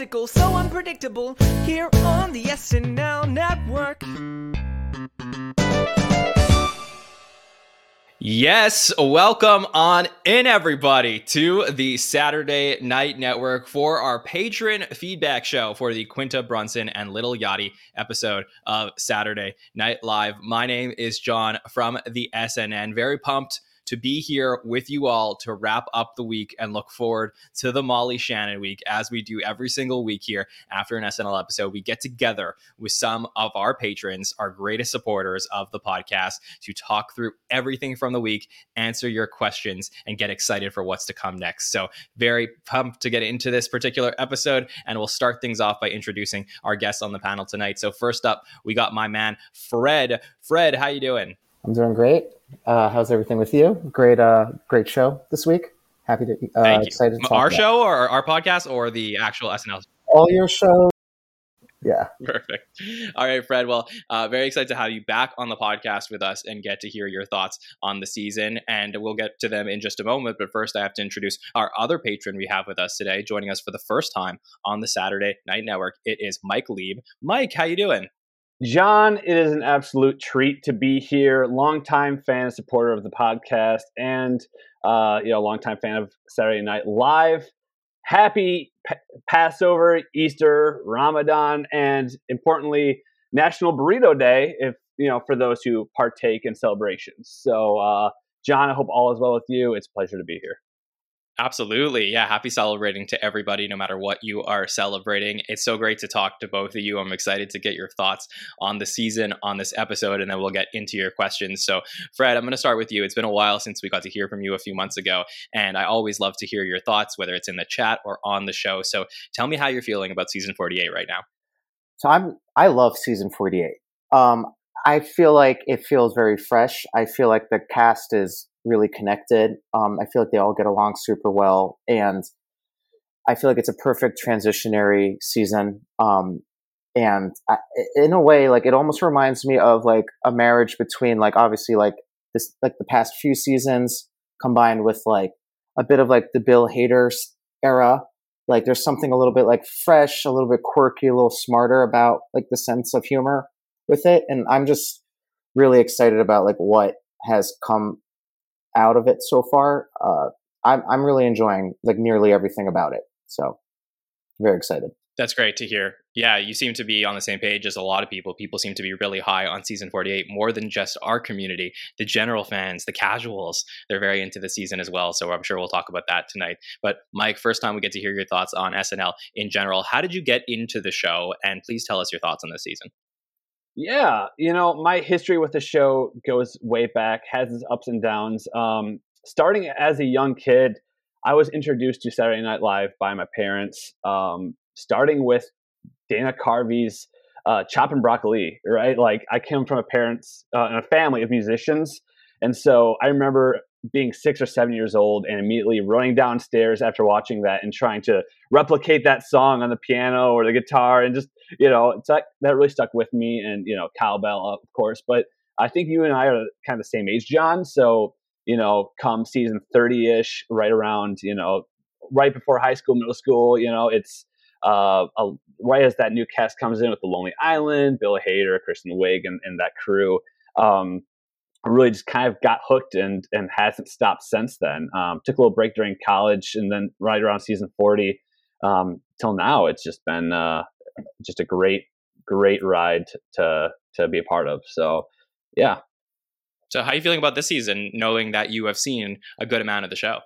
egotistical, so unpredictable. Here on the SNL network. Yes, welcome on in, everybody, to the Saturday Night Network for our patron feedback show for the Quinta Brunson and Lil Yachty episode of Saturday Night Live. My name is Jon from the SNN. Very pumped to be here with you all to wrap up the week and look forward to the Molly Shannon week as we do every single week here after an SNL episode. We get together with some of our patrons, our greatest supporters of the podcast, to talk through everything from the week, answer your questions, and get excited for what's to come next. So, very pumped to get into this particular episode, and we'll start things off by introducing our guests on the panel tonight. So, first up, we got my man Fred. Fred, how you doing? I'm doing great. Uh, how's everything with you? Great, uh, great show this week. Happy to, uh, Thank you. excited to talk Our show or our podcast or the actual SNL? all your shows. Yeah, Perfect. All right, Fred. Well, uh, very excited to have you back on the podcast with us and get to hear your thoughts on the season. And we'll get to them in just a moment. But first, I have to introduce our other patron we have with us today, joining us for the first time on the Saturday Night Network. It is Mike Lieb. Mike, how you doing? Jon, it is an absolute treat to be here. Longtime fan and supporter of the podcast, and uh, you know, longtime fan of Saturday Night Live. Happy P- Passover, Easter, Ramadan, and importantly, National Burrito Day. If you know, for those who partake in celebrations. So, uh, Jon, I hope all is well with you. It's a pleasure to be here. Absolutely. Yeah. Happy celebrating to everybody, no matter what you are celebrating. It's so great to talk to both of you. I'm excited to get your thoughts on the season on this episode, and then we'll get into your questions. So, Fred, I'm going to start with you. It's been a while since we got to hear from you a few months ago, and I always love to hear your thoughts, whether it's in the chat or on the show. So, tell me how you're feeling about season 48 right now. so I'm. I love season 48. Um, I feel like it feels very fresh. I feel like the cast is really connected. Um, I feel like they all get along super well, and I feel like it's a perfect transitionary season. Um, and I, in a way, like it almost reminds me of like a marriage between like obviously like this like the past few seasons combined with like a bit of like the Bill Hader era. Like there's something a little bit like fresh, a little bit quirky, a little smarter about like the sense of humor with it. And I'm just really excited about like what has come out of it so far. Uh, I'm I'm really enjoying like nearly everything about it. So very excited. That's great to hear. Yeah, you seem to be on the same page as a lot of people. People seem to be really high on season 48, more than just our community, the general fans, the casuals. They're very into the season as well. So I'm sure we'll talk about that tonight. But Mike, first time we get to hear your thoughts on SNL in general. How did you get into the show? And please tell us your thoughts on this season. Yeah, you know, my history with the show goes way back, has its ups and downs. Um, starting as a young kid, I was introduced to Saturday Night Live by my parents, um, starting with Dana Carvey's uh, Chopping Broccoli, right? Like, I came from a parents uh, and a family of musicians. And so I remember being six or seven years old and immediately running downstairs after watching that and trying to replicate that song on the piano or the guitar and just you know it's that that really stuck with me and you know cowbell of course but i think you and i are kind of the same age Jon. So you know come season 30ish right around you know right before high school middle school you know it's uh, a, right as that new cast comes in with the lonely island bill hader kristen wiig and, and that crew. Um, really just kind of got hooked and and hasn't stopped since then. Um, took a little break during college, and then right around season forty um, till now, it's just been uh, just a great great ride to to be a part of. So yeah, So, how are you feeling about this season, knowing that you have seen a good amount of the show?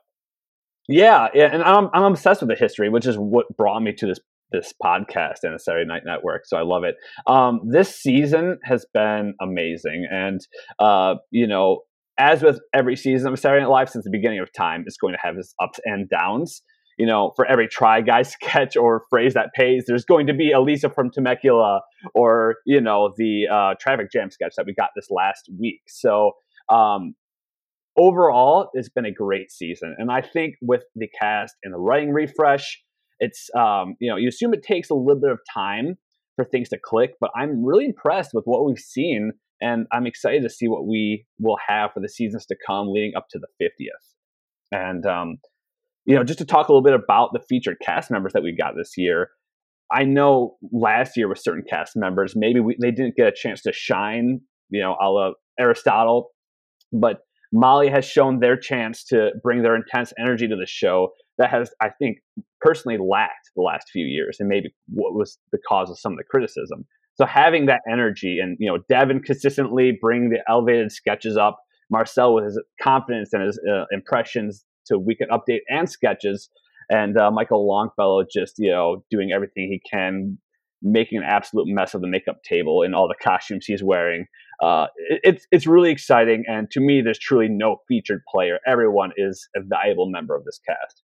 yeah, yeah. And I'm I'm obsessed with the history, which is what brought me to this this podcast and the Saturday Night Network. So I love it. Um, this season has been amazing, and uh, you know, as with every season of Saturday Night Live since the beginning of time, it's going to have its ups and downs. You know, for every Try Guy sketch or phrase that pays, there's going to be Elisa from Temecula or you know the uh, traffic jam sketch that we got this last week. So um, overall, it's been a great season, and I think with the cast and the writing refresh, it's um, you know you assume it takes a little bit of time for things to click, but I'm really impressed with what we've seen, and I'm excited to see what we will have for the seasons to come leading up to the 50th. And um, you know, just to talk a little bit about the featured cast members that we got this year. I know last year with certain cast members, maybe we, they didn't get a chance to shine, you know, a la Aristotle, but Molly has shown their chance to bring their intense energy to the show that has, I think, personally lacked the last few years, and maybe what was the cause of some of the criticism. So having that energy, and you know, Devon consistently bring the elevated sketches up, Marcel with his confidence and his uh, impressions to weekend update and sketches, and uh, Michael Longfellow just you know doing everything he can, making an absolute mess of the makeup table and all the costumes he's wearing. Uh, it, it's it's really exciting, and to me, there's truly no featured player. Everyone is a valuable member of this cast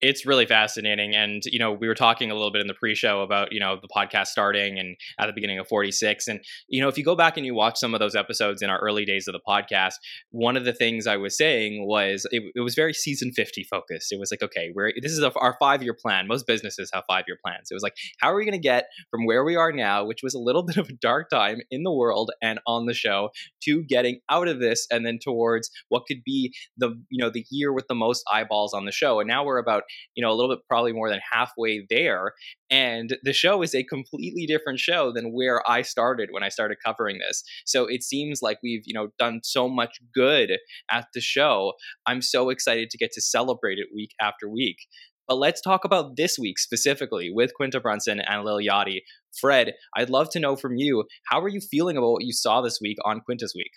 it's really fascinating and you know we were talking a little bit in the pre-show about you know the podcast starting and at the beginning of 46 and you know if you go back and you watch some of those episodes in our early days of the podcast one of the things i was saying was it, it was very season 50 focused. It was like okay we're this is our five year plan. Most businesses have five year plans. It was like how are we going to get from where we are now which was a little bit of a dark time in the world and on the show to getting out of this and then towards what could be the you know the year with the most eyeballs on the show. And now we're about you know, a little bit probably more than halfway there. And the show is a completely different show than where I started when I started covering this. So it seems like we've, you know, done so much good at the show. I'm so excited to get to celebrate it week after week. But let's talk about this week specifically with Quinta Brunson and Lil Yachty. Fred, I'd love to know from you, how are you feeling about what you saw this week on Quinta's week?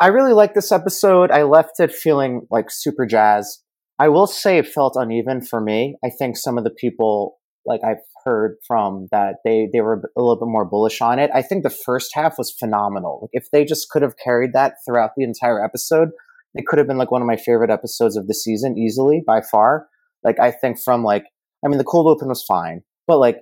I really like this episode. I left it feeling like super jazz. I will say it felt uneven for me. I think some of the people like I've heard from that they they were a little bit more bullish on it. I think the first half was phenomenal. Like if they just could have carried that throughout the entire episode, it could have been like one of my favorite episodes of the season easily by far. Like I think from like I mean the cold open was fine, but like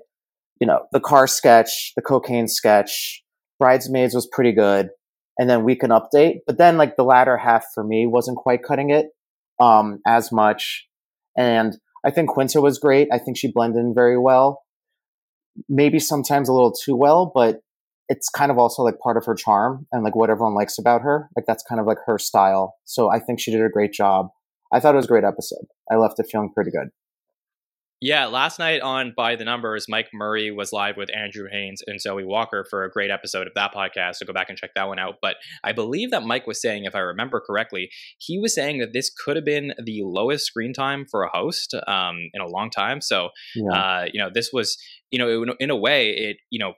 you know the car sketch, the cocaine sketch, bridesmaids was pretty good, and then weekend update. But then like the latter half for me wasn't quite cutting it um, as much. And I think Quinta was great. I think she blended in very well. Maybe sometimes a little too well, but it's kind of also like part of her charm and like what everyone likes about her. Like that's kind of like her style. So I think she did a great job. I thought it was a great episode. I left it feeling pretty good. Yeah, last night on By the Numbers, Mike Murray was live with Andrew Haynes and Zoe Walker for a great episode of that podcast. So go back and check that one out. But I believe that Mike was saying, if I remember correctly, he was saying that this could have been the lowest screen time for a host um, in a long time. So, yeah. uh, you know, this was, you know, in, in a way, it, you know,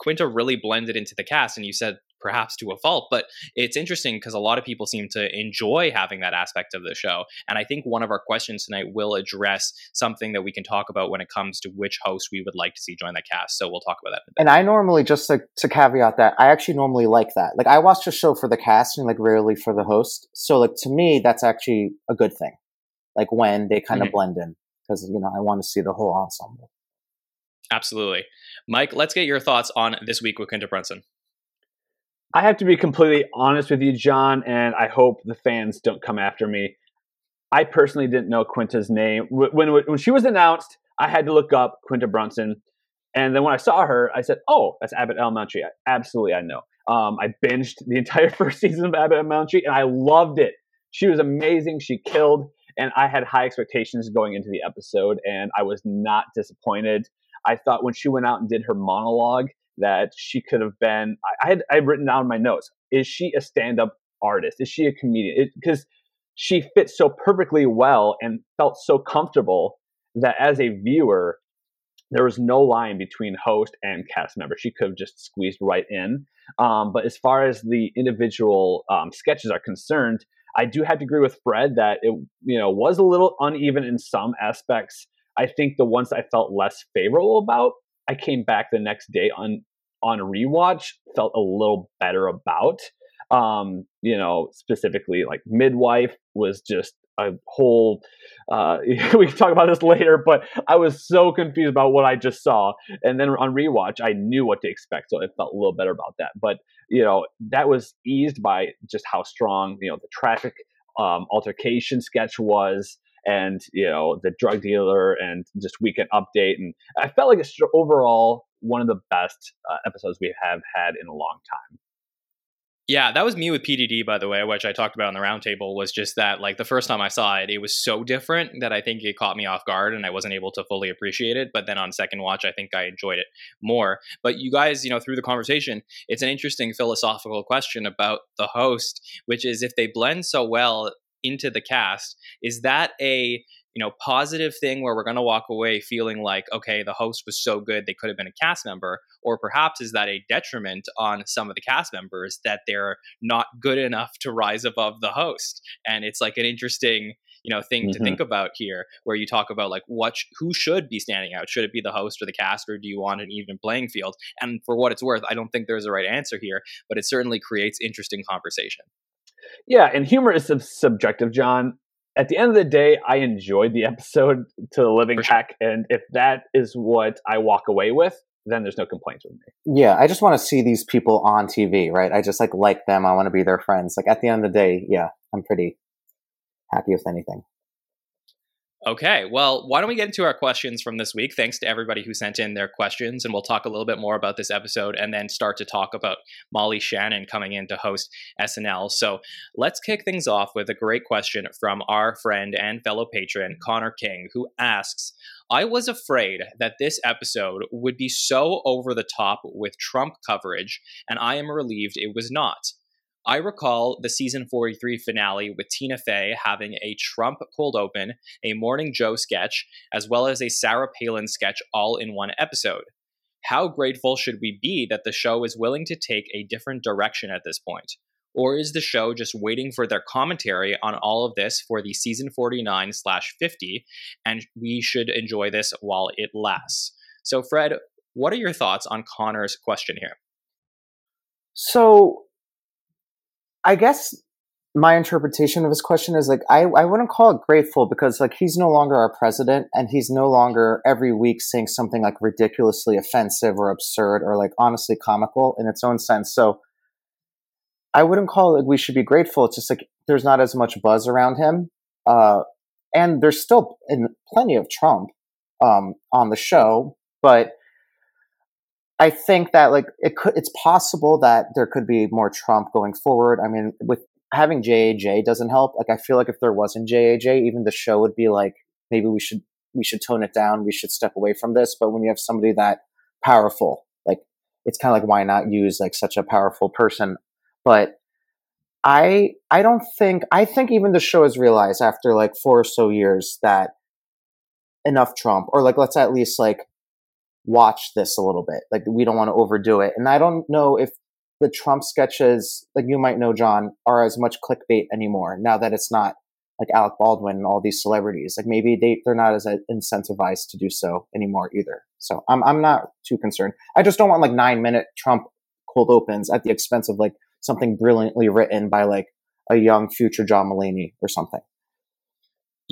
Quinta really blended into the cast, and you said perhaps to a fault. But it's interesting because a lot of people seem to enjoy having that aspect of the show. And I think one of our questions tonight will address something that we can talk about when it comes to which host we would like to see join the cast. So we'll talk about that. And I normally, just to, to caveat that, I actually normally like that. Like I watch the show for the cast and like rarely for the host. So like to me, that's actually a good thing. Like when they kind mm-hmm. of blend in because, you know, I want to see the whole ensemble. Absolutely. Mike, let's get your thoughts on this week with Quinta Brunson. I have to be completely honest with you, Jon, and I hope the fans don't come after me. I personally didn't know Quinta's name when when she was announced. I had to look up Quinta Brunson, and then when I saw her, I said, "Oh, that's Abbott Elementary." Absolutely, I know. Um, I binged the entire first season of Abbott Elementary, and I loved it. She was amazing. She killed, and I had high expectations going into the episode, and I was not disappointed. I thought when she went out and did her monologue, that she could have been. I had I written down my notes. Is she a stand up artist? Is she a comedian? Because she fits so perfectly well and felt so comfortable that as a viewer, there was no line between host and cast member. She could have just squeezed right in. Um, but as far as the individual um, sketches are concerned, I do have to agree with Fred that it you know was a little uneven in some aspects. I think the ones I felt less favorable about I came back the next day on on rewatch felt a little better about. Um, you know, specifically like midwife was just a whole uh, we can talk about this later but i was so confused about what i just saw and then on rewatch i knew what to expect so it felt a little better about that but you know that was eased by just how strong you know the traffic um, altercation sketch was and you know the drug dealer and just weekend update and i felt like it's overall one of the best uh, episodes we have had in a long time Yeah, that was me with PDD, by the way, which I talked about on the roundtable. Was just that, like, the first time I saw it, it was so different that I think it caught me off guard and I wasn't able to fully appreciate it. But then on second watch, I think I enjoyed it more. But you guys, you know, through the conversation, it's an interesting philosophical question about the host, which is if they blend so well into the cast, is that a you know positive thing where we're going to walk away feeling like okay the host was so good they could have been a cast member? Or perhaps is that a detriment on some of the cast members that they're not good enough to rise above the host? And it's like an interesting you know thing mm-hmm. to think about here where you talk about like what sh- who should be standing out? Should it be the host or the cast or do you want an even playing field? And for what it's worth i don't think there's a right answer here but it certainly creates interesting conversation yeah and humor is sub- subjective Jon at the end of the day, I enjoyed the episode to the living sure. heck, and if that is what I walk away with, then there's no complaints with me. Yeah, I just want to see these people on TV, right? I just like like them. I want to be their friends. Like at the end of the day, yeah, I'm pretty happy with anything. Okay, well, why don't we get into our questions from this week? Thanks to everybody who sent in their questions, and we'll talk a little bit more about this episode and then start to talk about Molly Shannon coming in to host SNL. So let's kick things off with a great question from our friend and fellow patron, Connor King, who asks I was afraid that this episode would be so over the top with Trump coverage, and I am relieved it was not. I recall the season 43 finale with Tina Fey having a Trump cold open, a Morning Joe sketch, as well as a Sarah Palin sketch all in one episode. How grateful should we be that the show is willing to take a different direction at this point? Or is the show just waiting for their commentary on all of this for the season 49 slash 50, and we should enjoy this while it lasts? So, Fred, what are your thoughts on Connor's question here? So, I guess my interpretation of his question is like I, I wouldn't call it grateful because like he's no longer our president and he's no longer every week saying something like ridiculously offensive or absurd or like honestly comical in its own sense. So I wouldn't call it we should be grateful. It's just like there's not as much buzz around him. Uh, and there's still plenty of Trump um, on the show, but I think that like it could, it's possible that there could be more Trump going forward. I mean, with having JAJ doesn't help. Like, I feel like if there wasn't JAJ, even the show would be like, maybe we should we should tone it down. We should step away from this. But when you have somebody that powerful, like, it's kind of like why not use like such a powerful person? But I I don't think I think even the show has realized after like four or so years that enough Trump, or like let's at least like watch this a little bit. Like we don't want to overdo it. And I don't know if the Trump sketches, like you might know, Jon, are as much clickbait anymore now that it's not like Alec Baldwin and all these celebrities. Like maybe they they're not as uh, incentivized to do so anymore either. So I'm I'm not too concerned. I just don't want like nine minute Trump cold opens at the expense of like something brilliantly written by like a young future John Mulaney or something.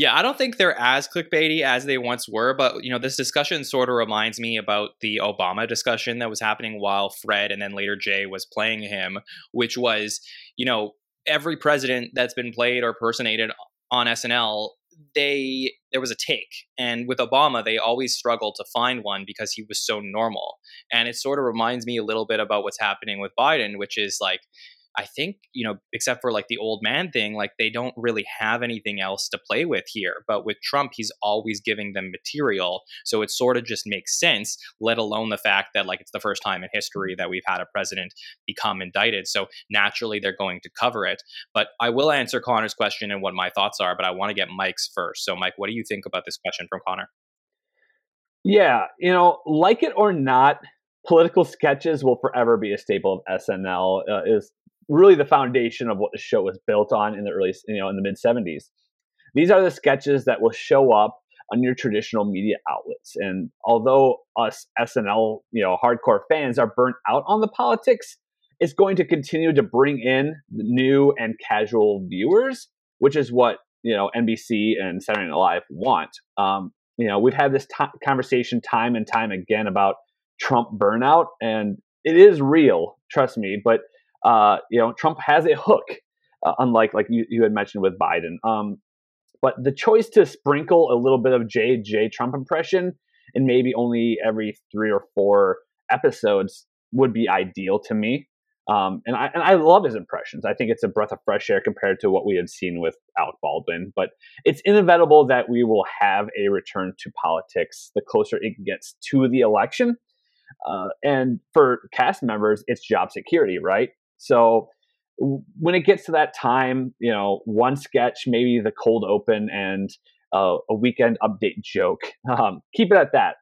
Yeah, I don't think they're as clickbaity as they once were, but you know, this discussion sort of reminds me about the Obama discussion that was happening while Fred and then later Jay was playing him, which was, you know, every president that's been played or personated on SNL, they there was a take. And with Obama, they always struggled to find one because he was so normal. And it sort of reminds me a little bit about what's happening with Biden, which is like I think, you know, except for like the old man thing, like they don't really have anything else to play with here. But with Trump, he's always giving them material. So it sort of just makes sense, let alone the fact that like it's the first time in history that we've had a president become indicted. So naturally they're going to cover it. But I will answer Connor's question and what my thoughts are, but I want to get Mike's first. So, Mike, what do you think about this question from Connor? Yeah, you know, like it or not, political sketches will forever be a staple of SNL. Uh, is really the foundation of what the show was built on in the early, you know, in the mid 70s. These are the sketches that will show up on your traditional media outlets. And although us SNL, you know, hardcore fans are burnt out on the politics, it's going to continue to bring in new and casual viewers, which is what you know NBC and Saturday Night Live want. Um, you know, we've had this t- conversation time and time again about Trump burnout, and it is real, trust me. But uh, you know, Trump has a hook, uh, unlike like you, you had mentioned with Biden. Um, but the choice to sprinkle a little bit of JJ Trump impression and maybe only every three or four episodes would be ideal to me. Um, and I and I love his impressions. I think it's a breath of fresh air compared to what we had seen with Alec Baldwin. But it's inevitable that we will have a return to politics the closer it gets to the election. Uh, and for cast members, it's job security, right? So when it gets to that time, you know, one sketch, maybe the cold open, and uh, a weekend update joke. Um, keep it at that.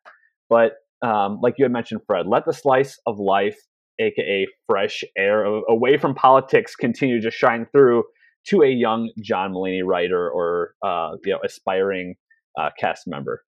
But um, like you had mentioned, Fred, let the slice of life, aka fresh air away from politics, continue to shine through to a young John Mulaney writer or uh, you know aspiring uh, cast member.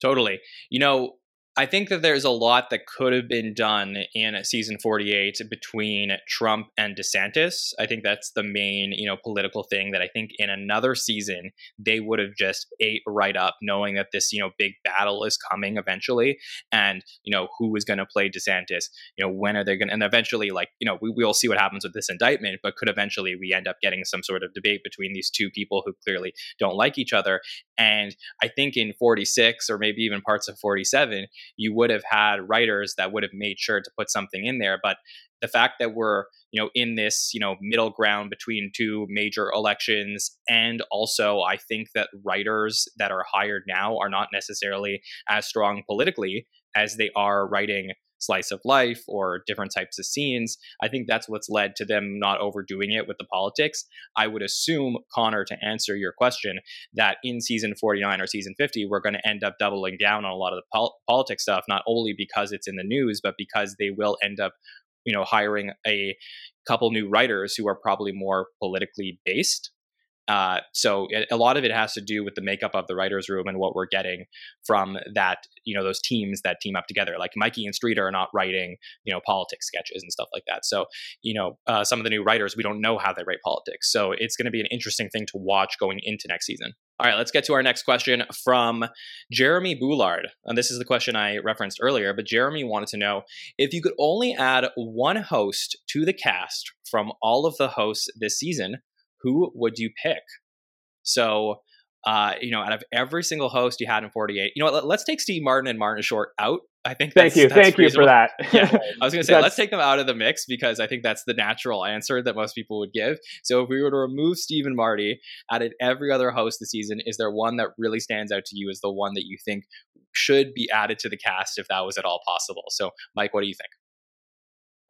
Totally. You know, I think that there's a lot that could have been done in season 48 between Trump and DeSantis. I think that's the main, you know, political thing that I think in another season they would have just ate right up knowing that this, you know, big battle is coming eventually and, you know, who is going to play DeSantis, you know, when are they going to and eventually like, you know, we will see what happens with this indictment, but could eventually we end up getting some sort of debate between these two people who clearly don't like each other. And I think in 46 or maybe even parts of 47 you would have had writers that would have made sure to put something in there. But the fact that we're you know in this you know middle ground between two major elections and also i think that writers that are hired now are not necessarily as strong politically as they are writing slice of life or different types of scenes. I think that's what's led to them not overdoing it with the politics. I would assume, Connor, to answer your question, that in season 49 or season 50, we're going to end up doubling down on a lot of the pol- politics stuff, not only because it's in the news, but because they will end up you know hiring a couple new writers who are probably more politically based uh, so it, a lot of it has to do with the makeup of the writers' room and what we're getting from that, you know, those teams that team up together. Like Mikey and Streeter are not writing, you know, politics sketches and stuff like that. So, you know, uh, some of the new writers, we don't know how they write politics. So it's going to be an interesting thing to watch going into next season. All right, let's get to our next question from Jeremy Boulard. And this is the question I referenced earlier, but Jeremy wanted to know if you could only add one host to the cast from all of the hosts this season, who would you pick? So, uh, you know, out of every single host you had in 48, you know what, let's take Steve Martin and Martin Short out. I think thank you, thank reasonable. you for that. yeah, I was going to say let's take them out of the mix because I think that's the natural answer that most people would give. So if we were to remove Steve and Marty, out of every other host this season, is there one that really stands out to you as the one that you think should be added to the cast if that was at all possible? So, Mike, what do you think?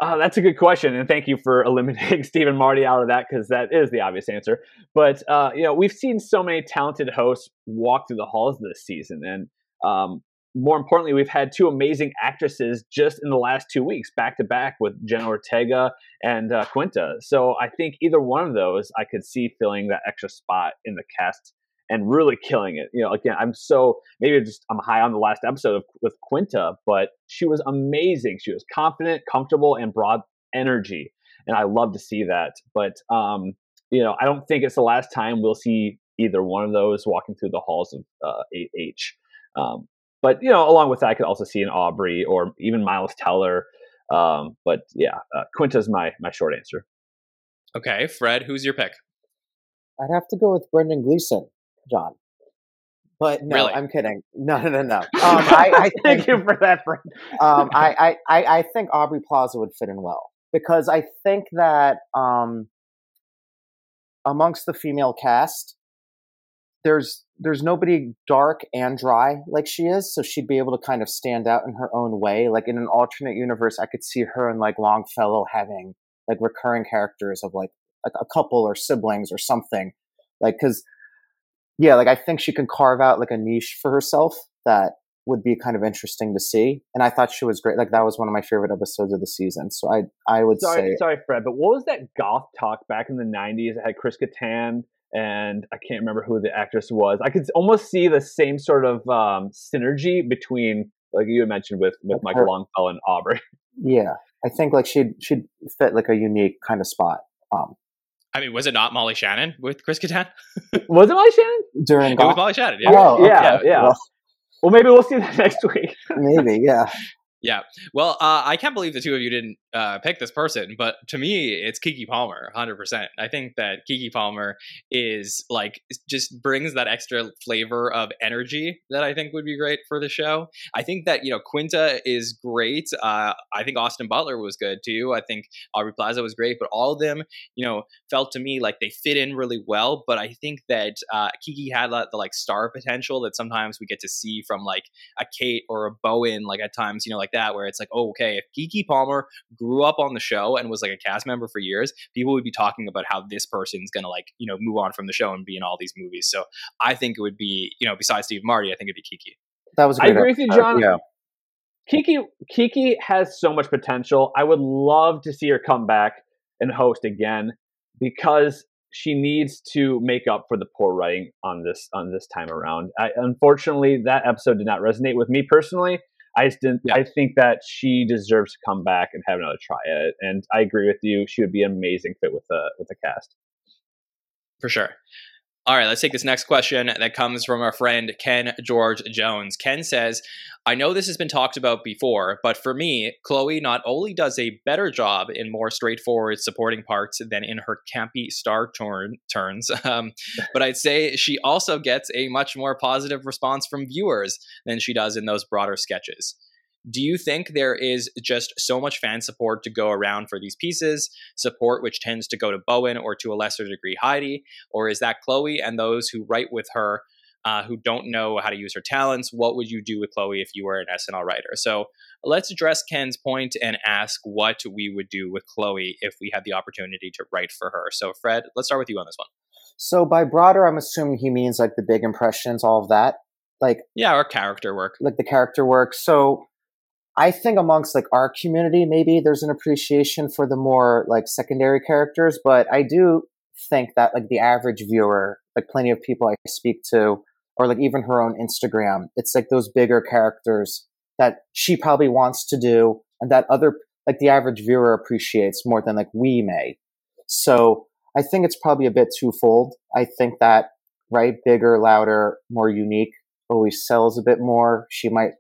Uh, that's a good question, and thank you for eliminating Stephen Marty out of that because that is the obvious answer. But uh, you know, we've seen so many talented hosts walk through the halls this season, and um, more importantly, we've had two amazing actresses just in the last two weeks, back to back with Jenna Ortega and uh, Quinta. So I think either one of those I could see filling that extra spot in the cast and really killing it. You know, again, I'm so maybe just I'm high on the last episode of, with Quinta, but she was amazing. She was confident, comfortable, and broad energy, and I love to see that. But um, you know, I don't think it's the last time we'll see either one of those walking through the halls of uh, 8H. Um, but you know, along with that, I could also see an Aubrey or even Miles Teller. Um, but yeah, uh, Quinta's my my short answer. Okay, Fred, who's your pick? I'd have to go with Brendan Gleeson. Jon. But no, really? I'm kidding. No, no, no, no. Um, I, I think, Thank you for that, friend. um, I, I, I, think Aubrey Plaza would fit in well because I think that um, amongst the female cast, there's there's nobody dark and dry like she is, so she'd be able to kind of stand out in her own way. Like in an alternate universe, I could see her and like Longfellow having like recurring characters of like a, a couple or siblings or something, like because yeah, like I think she can carve out like a niche for herself that would be kind of interesting to see. And I thought she was great. Like that was one of my favorite episodes of the season. So I I would sorry, say sorry, Fred, but what was that goth talk back in the '90s? It had Chris Kattan and I can't remember who the actress was. I could almost see the same sort of um, synergy between, like you had mentioned, with with Michael Longfellow and Aubrey. Yeah, I think like she'd she'd fit like a unique kind of spot. Um, I mean, was it not Molly Shannon with Chris Kattan? was it Molly Shannon during? It was Molly Shannon. Yeah. Oh, yeah, yeah. Well, well, maybe we'll see that next week. maybe, yeah. Yeah. Well, uh, I can't believe the two of you didn't uh, pick this person, but to me, it's Keke Palmer, 100%. I think that Keke Palmer is like, just brings that extra flavor of energy that I think would be great for the show. I think that, you know, Quinta is great. Uh, I think Austin Butler was good too. I think Aubrey Plaza was great, but all of them, you know, felt to me like they fit in really well. But I think that uh, Keke had the, the like star potential that sometimes we get to see from like a Kate or a Bowen, like at times, you know, like that, where it's like, oh, okay, if Keke Palmer grew up on the show and was like a cast member for years, people would be talking about how this person's gonna like, you know, move on from the show and be in all these movies. So I think it would be, you know, besides Steve Marty, I think it'd be Kiki. That was. I agree with you, Jon. Uh, yeah. Keke Keke has so much potential. I would love to see her come back and host again because she needs to make up for the poor writing on this on this time around. I, unfortunately, that episode did not resonate with me personally. I just didn't. Yeah. I think that she deserves to come back and have another try at it. And I agree with you. She would be an amazing fit with the with the cast. For sure. All right, let's take this next question that comes from our friend Ken George Jones. Ken says, I know this has been talked about before, but for me, Chloe not only does a better job in more straightforward supporting parts than in her campy star turn, turns, um, but I'd say she also gets a much more positive response from viewers than she does in those broader sketches. Do you think there is just so much fan support to go around for these pieces, support which tends to go to Bowen or to a lesser degree Heidi? Or is that Chloe and those who write with her uh, who don't know how to use her talents? What would you do with Chloe if you were an SNL writer? So let's address Ken's point and ask what we would do with Chloe if we had the opportunity to write for her. So, Fred, let's start with you on this one. So, by broader, I'm assuming he means like the big impressions, all of that. Like, yeah, or character work. Like the character work. So, I think amongst like our community, maybe there's an appreciation for the more like secondary characters, but I do think that like the average viewer, like plenty of people I speak to, or like even her own Instagram, it's like those bigger characters that she probably wants to do and that other like the average viewer appreciates more than like we may. So I think it's probably a bit twofold. I think that right, bigger, louder, more unique always sells a bit more. She might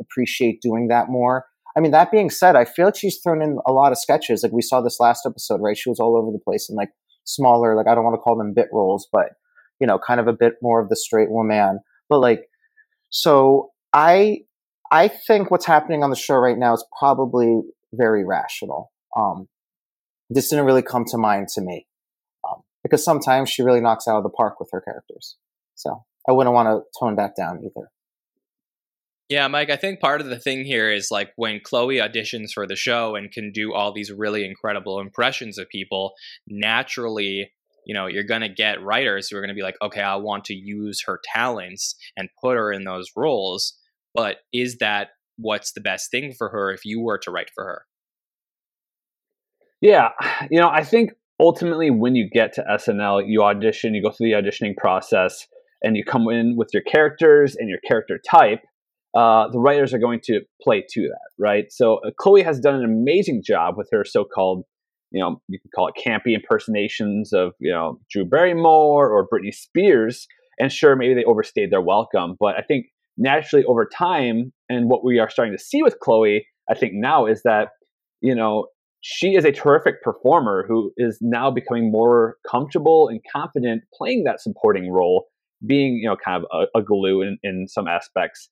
appreciate doing that more. I mean, that being said, I feel like she's thrown in a lot of sketches. Like we saw this last episode, right? She was all over the place in like smaller, like I don't want to call them bit roles, but you know, kind of a bit more of the straight woman. But like, so I, I think what's happening on the show right now is probably very rational. Um, this didn't really come to mind to me um, because sometimes she really knocks out of the park with her characters. So I wouldn't want to tone that down either. Yeah, Mike, I think part of the thing here is like when Chloe auditions for the show and can do all these really incredible impressions of people, naturally, you know, you're going to get writers who are going to be like, okay, I want to use her talents and put her in those roles. But is that what's the best thing for her if you were to write for her? Yeah, you know, I think ultimately when you get to SNL, you audition, you go through the auditioning process, and you come in with your characters and your character type uh, the writers are going to play to that, right? So uh, Chloe has done an amazing job with her so-called, you know, you can call it campy impersonations of, you know, Drew Barrymore or Britney Spears. And sure, maybe they overstayed their welcome, but I think naturally over time, and what we are starting to see with Chloe, I think now is that, you know, she is a terrific performer who is now becoming more comfortable and confident playing that supporting role, being, you know, kind of a, a glue in, in some aspects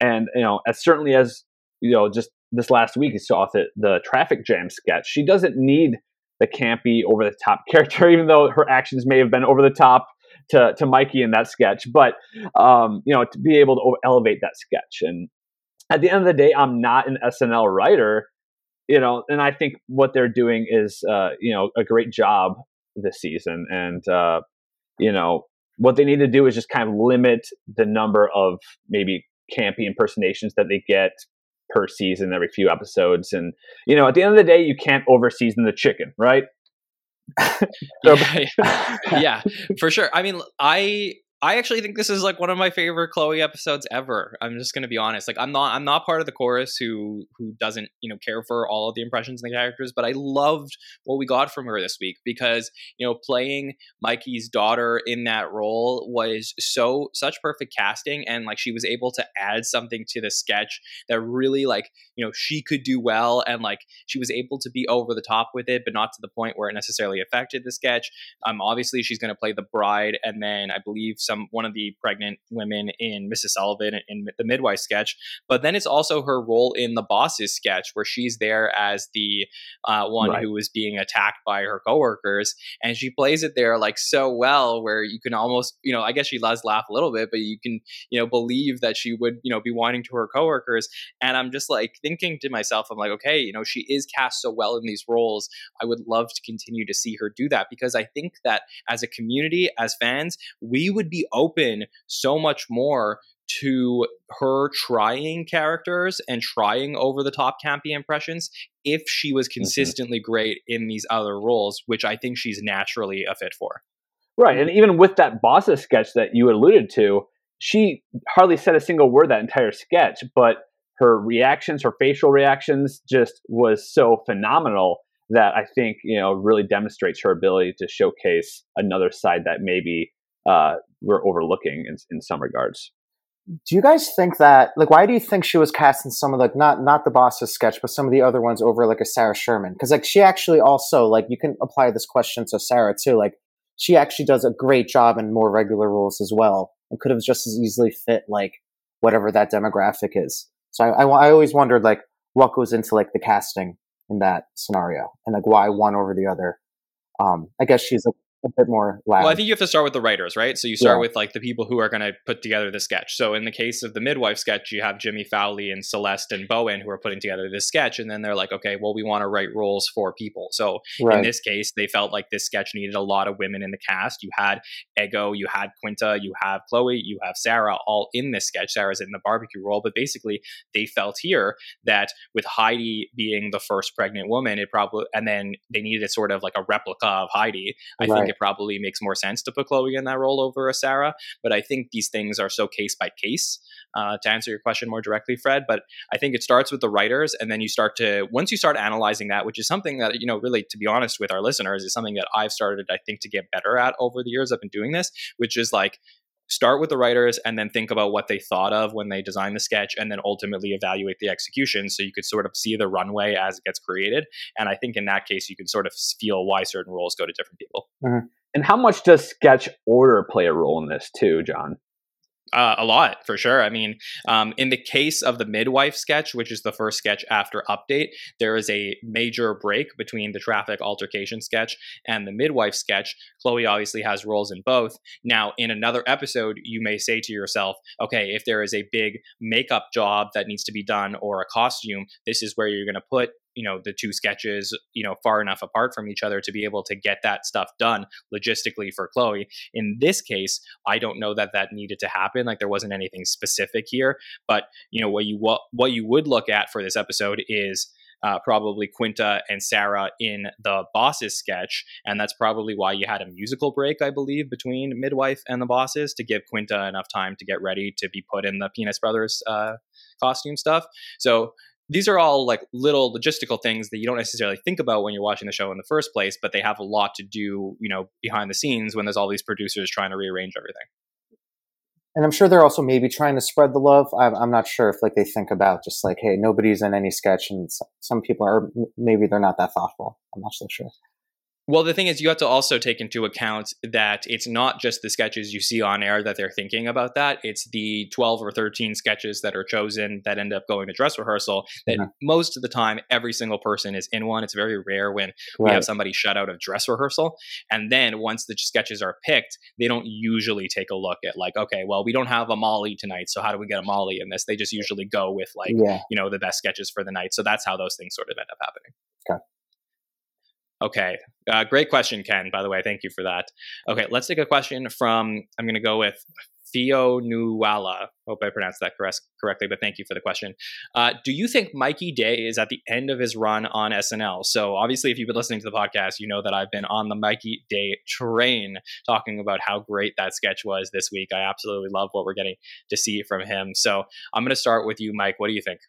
and you know, as certainly as you know, just this last week you saw the the traffic jam sketch. She doesn't need the campy, over the top character, even though her actions may have been over the top to to Mikey in that sketch. But um, you know, to be able to elevate that sketch. And at the end of the day, I'm not an SNL writer, you know, and I think what they're doing is uh, you know a great job this season. And uh, you know, what they need to do is just kind of limit the number of maybe campy impersonations that they get per season every few episodes. And you know at the end of the day you can't overseason the chicken right? Yeah, yeah, for sure. I mean i I actually think this is like one of my favorite Chloe episodes ever. I'm just gonna be honest. Like I'm not I'm not part of the chorus who who doesn't you know care for all of the impressions and the characters, but I loved what we got from her this week because you know playing Mikey's daughter in that role was so such perfect casting and like she was able to add something to the sketch that really like you know she could do well and like she was able to be over the top with it, but not to the point where it necessarily affected the sketch. Um, obviously she's gonna play the bride, and then I believe some some one of the pregnant women in Mrs. Sullivan in the midwife sketch. But then it's also her role in the bosses sketch where she's there as the uh, one right. who was being attacked by her coworkers, and she plays it there like so well, where you can almost you know I guess she does laugh a little bit, but you can you know believe that she would you know be whining to her coworkers. And I'm just like thinking to myself, I'm like, okay, you know, she is cast so well in these roles. I would love to continue to see her do that because I think that as a community, as fans, we would be open so much more to her trying characters and trying over the top campy impressions if she was mm-hmm. consistently mm-hmm. great in these other roles, which I think she's naturally a fit for. Right. And even with that bosses sketch that you alluded to, she hardly said a single word that entire sketch, but her reactions, her facial reactions just was so phenomenal that I think, you know, really demonstrates her ability to showcase another side that maybe uh, we're overlooking in, in some regards. Do you guys think that like why do you think she was cast in some of like not not the boss's sketch but some of the other ones over like a Sarah Sherman? Because like she actually also like you can apply this question to Sarah too like she actually does a great job in more regular roles as well and could have just as easily fit like whatever that demographic is. So I, I, I always wondered like what goes into like the casting in that scenario and like why one over the other? Um I guess she's a a bit more loud. Well, I think you have to start with the writers, right? So you start yeah. with like the people who are going to put together the sketch. So in the case of the midwife sketch, you have Jimmy Fowlie and Celeste and Bowen who are putting together this sketch, and then they're like, okay, well, we want to write roles for people. So right. in this case, they felt like this sketch needed a lot of women in the cast. You had Ego, you had Quinta, you have Chloe, you have Sarah, all in this sketch. Sarah's in the barbecue role, but basically they felt here that with Heidi being the first pregnant woman, it probably and then they needed sort of like a replica of Heidi. I right. think it probably makes more sense to put Chloe in that role over a Sarah. But I think these things are so case by case. Uh, to answer your question more directly, Fred, but I think it starts with the writers, and then you start to once you start analyzing that, which is something that you know, really, to be honest with our listeners, is something that I've started, I think, to get better at over the years I've been doing this, which is like start with the writers and then think about what they thought of when they designed the sketch and then ultimately evaluate the execution so you could sort of see the runway as it gets created. And i think in that case you can sort of feel why certain roles go to different people. Mm-hmm. and how much does sketch order play a role in this too Jon uh, a lot for sure. I mean, um, in the case of the midwife sketch, which is the first sketch after update, there is a major break between the traffic altercation sketch and the midwife sketch. Chloe obviously has roles in both. Now, in another episode, you may say to yourself, okay, if there is a big makeup job that needs to be done or a costume, this is where you're going to put you know the two sketches you know far enough apart from each other to be able to get that stuff done logistically for chloe in this case i don't know that that needed to happen like there wasn't anything specific here but you know what you what, what you would look at for this episode is uh, probably Quinta and Sarah in the bosses sketch, and that's probably why you had a musical break, I believe, between Midwife and the bosses to give Quinta enough time to get ready to be put in the Penis Brothers uh, costume stuff. So these are all like little logistical things that you don't necessarily think about when you're watching the show in the first place, but they have a lot to do, you know, behind the scenes when there's all these producers trying to rearrange everything. And I'm sure they're also maybe trying to spread the love. I'm, not sure if like they think about just like, hey, nobody's in any sketch, and some people are maybe they're not that thoughtful. I'm not so sure. Well, the thing is, you have to also take into account that it's not just the sketches you see on air that they're thinking about that. It's the 12 or 13 sketches that are chosen that end up going to dress rehearsal. That yeah. most of the time, every single person is in one. It's very rare when right. we have somebody shut out of dress rehearsal. And then once the sketches are picked, they don't usually take a look at, like, okay, well, we don't have a Molly tonight. So how do we get a Molly in this? They just usually go with, like, yeah. you know, the best sketches for the night. So that's how those things sort of end up happening. Okay. Okay. Uh, great question, Ken, by the way. Thank you for that. Okay, let's take a question from, I'm going to go with Theo Nuala. Hope I pronounced that correct, correctly, but thank you for the question. Uh, do you think Mikey Day is at the end of his run on SNL? So, obviously, if you've been listening to the podcast, you know that I've been on the Mikey Day train talking about how great that sketch was this week. I absolutely love what we're getting to see from him. So, I'm going to start with you, Mike. What do you think?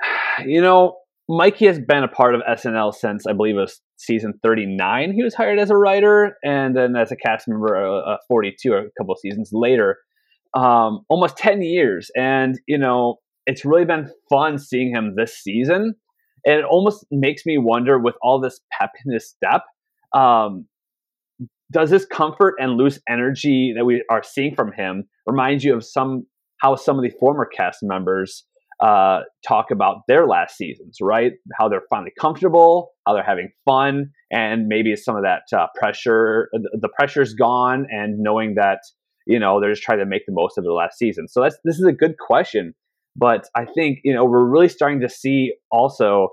You know, Mikey has been a part of SNL since I believe it was season 39. He was hired as a writer and then as a cast member uh, uh 42 a couple seasons later. Um, almost 10 years. And, you know, it's really been fun seeing him this season. And it almost makes me wonder with all this pep in his step, um, does this comfort and loose energy that we are seeing from him remind you of some how some of the former cast members uh, talk about their last seasons, right? How they're finally comfortable, how they're having fun, and maybe some of that uh, pressure, the pressure's gone, and knowing that you know they're just trying to make the most of their last season. So that's this is a good question, but I think you know we're really starting to see also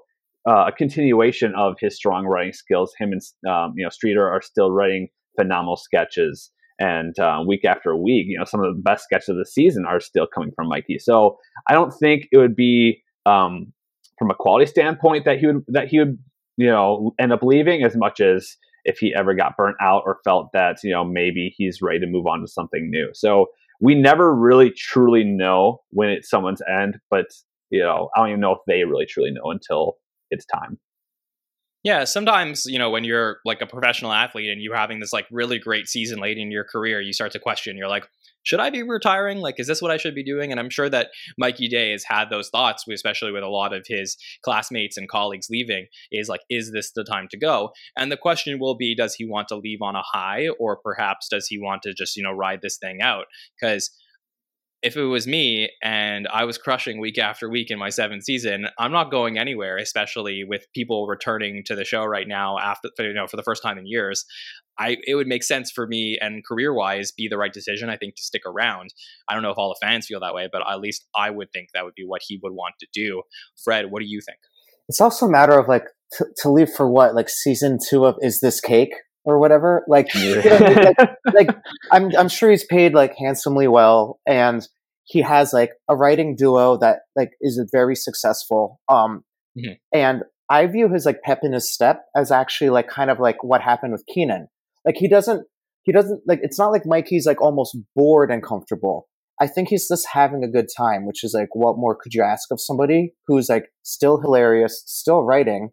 uh, a continuation of his strong writing skills. Him and um, you know Streeter are still writing phenomenal sketches and uh, week after week, you know, some of the best sketches of the season are still coming from Mikey. So I don't think it would be um, from a quality standpoint that he would that he would you know end up leaving as much as if he ever got burnt out or felt that you know maybe he's ready to move on to something new. So we never really truly know when it's someone's end, but you know I don't even know if they really truly know until it's time. Yeah, sometimes, you know, when you're like a professional athlete and you're having this like really great season late in your career, you start to question, you're like, should I be retiring? Like, is this what I should be doing? And I'm sure that Mikey Day has had those thoughts, especially with a lot of his classmates and colleagues leaving, is like, is this the time to go? And the question will be, does he want to leave on a high or perhaps does he want to just, you know, ride this thing out? Because if it was me and I was crushing week after week in my seventh season, I'm not going anywhere, especially with people returning to the show right now after you know for the first time in years. I it would make sense for me and career wise be the right decision, I think, to stick around. I don't know if all the fans feel that way, but at least I would think that would be what he would want to do. Fred, what do you think? It's also a matter of like to, to leave for what, like season two of Is This Cake? Or whatever. Like, you know, like, like, I'm I'm sure he's paid like handsomely well, and he has like a writing duo that like is very successful. Um, mm-hmm. and I view his like pep in his step as actually like kind of like what happened with Keenan. Like he doesn't he doesn't like it's not like Mikey's like almost bored and comfortable. I think he's just having a good time, which is like what more could you ask of somebody who's like still hilarious, still writing,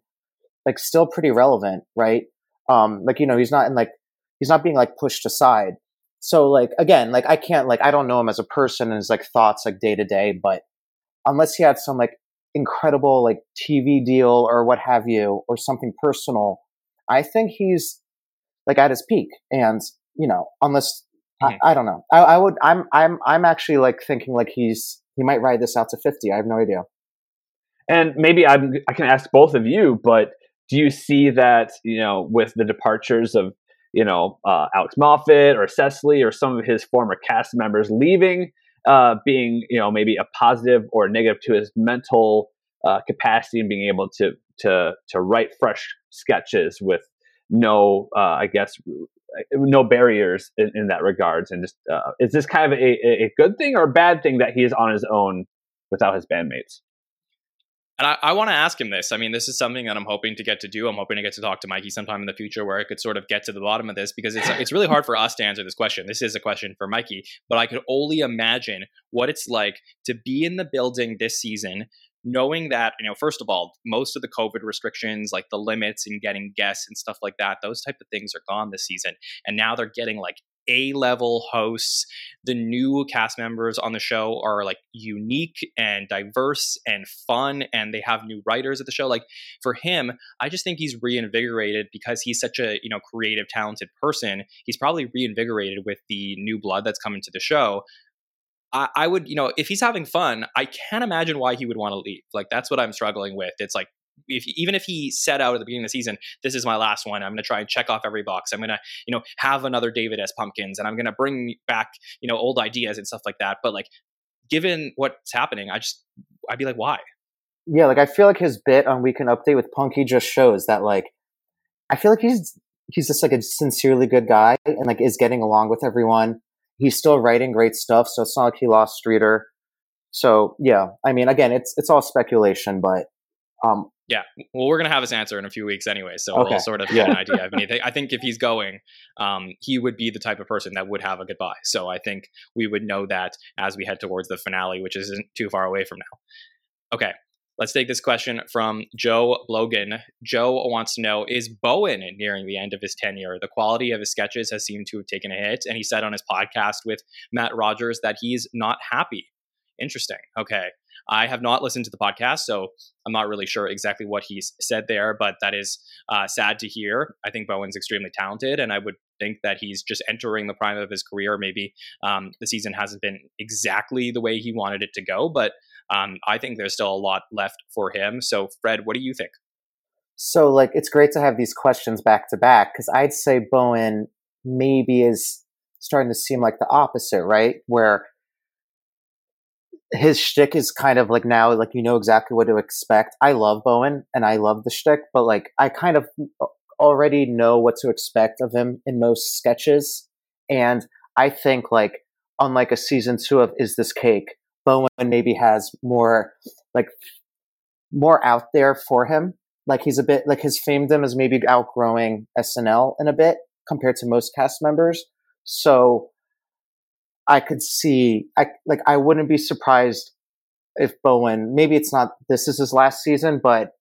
like still pretty relevant, right? Um like you know he's not in like he's not being like pushed aside. So like again like i can't like i don't know him as a person and his like thoughts like day to day but unless he had some like incredible like tv deal or what have you or something personal i think he's like at his peak. And you know unless mm-hmm. I, I, don't know. I, I would i'm i'm i'm actually like thinking like he's he might ride this out to 50 i have no idea. And maybe I'm, i can ask both of you but do you see that you know with the departures of you know uh, Alex Moffat or Cecily or some of his former cast members leaving, uh, being you know maybe a positive or negative to his mental uh, capacity and being able to to to write fresh sketches with no uh, I guess no barriers in, in that regards and just uh, is this kind of a, a good thing or a bad thing that he is on his own without his bandmates? And I, I want to ask him this. I mean, this is something that I'm hoping to get to do. I'm hoping to get to talk to Mikey sometime in the future where I could sort of get to the bottom of this because it's it's really hard for us to answer this question. This is a question for Mikey, but I could only imagine what it's like to be in the building this season, knowing that you know, first of all, most of the COVID restrictions, like the limits in getting guests and stuff like that, those type of things are gone this season, and now they're getting like a level hosts. The new cast members on the show are like unique and diverse and fun, and they have new writers at the show. Like for him, I just think he's reinvigorated because he's such a you know creative, talented person. He's probably reinvigorated with the new blood that's coming to the show. I, I would, you know, if he's having fun, I can't imagine why he would want to leave. Like that's what I'm struggling with. It's like if even if he set out at the beginning of the season, this is my last one. I'm going to try and check off every box. I'm going to, you know, have another David S. Pumpkins, and I'm going to bring back, you know, old ideas and stuff like that. But like, given what's happening, I just, I'd be like, why? Yeah, like I feel like his bit on Weekend Update with Punkie just shows that like, I feel like he's he's just like a sincerely good guy and like is getting along with everyone. he's still writing great stuff, so it's not like he lost Streeter. So yeah, I mean, again, it's it's all speculation, but um, yeah, well, we're gonna have his answer in a few weeks anyway, so okay. we'll sort of get an idea. I mean, I think if he's going, um, he would be the type of person that would have a goodbye. So I think we would know that as we head towards the finale, which isn't too far away from now. Okay, let's take this question from Joe Logan. Joe wants to know: Is Bowen nearing the end of his tenure? The quality of his sketches has seemed to have taken a hit, and he said on his podcast with Matt Rogers that he's not happy. Interesting. Okay. I have not listened to the podcast, so I'm not really sure exactly what he said there, but that is uh, sad to hear. I think Bowen's extremely talented, and I would think that he's just entering the prime of his career. Maybe um, the season hasn't been exactly the way he wanted it to go, but um, I think there's still a lot left for him. So, Fred, what do you think? So, like, it's great to have these questions back to back because I'd say Bowen maybe is starting to seem like the opposite, right? Where his shtick is kind of like now, like you know exactly what to expect. I love Bowen and I love the shtick, but like I kind of already know what to expect of him in most sketches, and I think like unlike a season two of Is This Cake, Bowen maybe has more like more out there for him. Like he's a bit like his famedom is maybe outgrowing SNL in a bit compared to most cast members. So I could see, I like, I wouldn't be surprised if Bowen, maybe it's not, this is his last season, but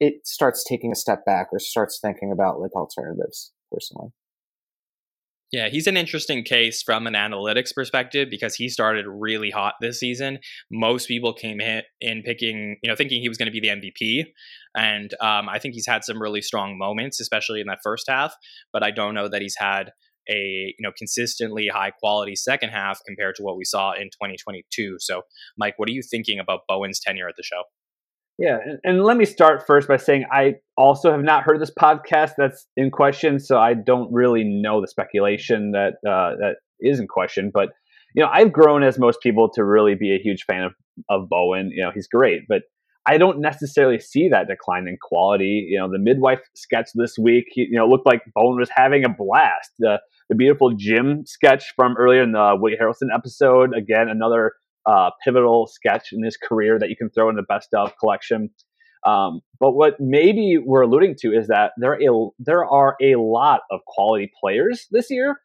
it starts taking a step back or starts thinking about like alternatives personally. Yeah, he's an interesting case from an analytics perspective because he started really hot this season. Most people came in picking, you know, thinking he was going to be the MVP. And um, I think he's had some really strong moments, especially in that first half. But I don't know that he's had a you know consistently high quality second half compared to what we saw in 2022. So, Mike, what are you thinking about Bowen's tenure at the show? Yeah, and, and, let me start first by saying I also have not heard this podcast that's in question, so I don't really know the speculation that uh, that is in question. But you know, I've grown as most people to really be a huge fan of of Bowen. You know, he's great, but I don't necessarily see that decline in quality. You know, the midwife sketch this week, you know, looked like Bowen was having a blast. Uh, the beautiful Jim sketch from earlier in the Woody Harrelson episode, again, another uh, pivotal sketch in his career that you can throw in the best of collection. Um, but what maybe we're alluding to is that there are a, there are a lot of quality players this year,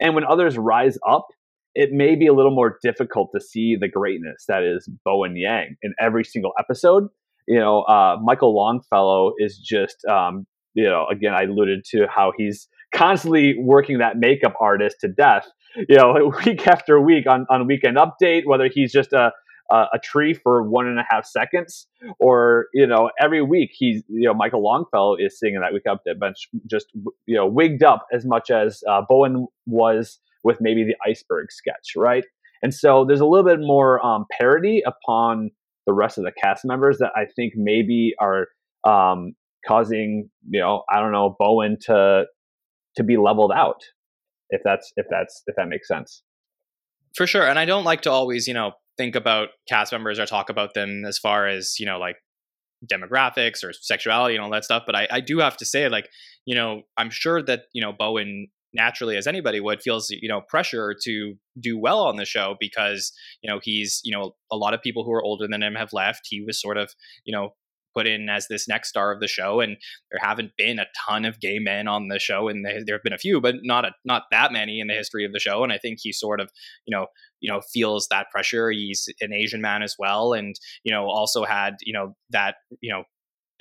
and when others rise up, it may be a little more difficult to see the greatness that is Bowen Yang in every single episode. You know, uh, Michael Longfellow is just, um, you know, again, I alluded to how he's constantly working that makeup artist to death. You know, week after week on on Weekend Update, whether he's just a a tree for one and a half seconds, or you know, every week he's you know Michael Longfellow is singing that week update bench, just you know wigged up as much as uh, Bowen was with maybe the iceberg sketch, right? And so there's a little bit more um, parody upon the rest of the cast members that I think maybe are um, causing, you know, I don't know, Bowen to to be leveled out, if that's if that's if that makes sense. For sure, and I don't like to always, you know, think about cast members or talk about them as far as you know, like demographics or sexuality and all that stuff. But I, I do have to say, like, you know, I'm sure that you know Bowen naturally as anybody would feels you know pressure to do well on the show because you know he's you know a lot of people who are older than him have left he was sort of you know put in as this next star of the show and there haven't been a ton of gay men on the show and there have been a few but not a, not that many in the history of the show and i think he sort of you know you know feels that pressure he's an asian man as well and you know also had you know that you know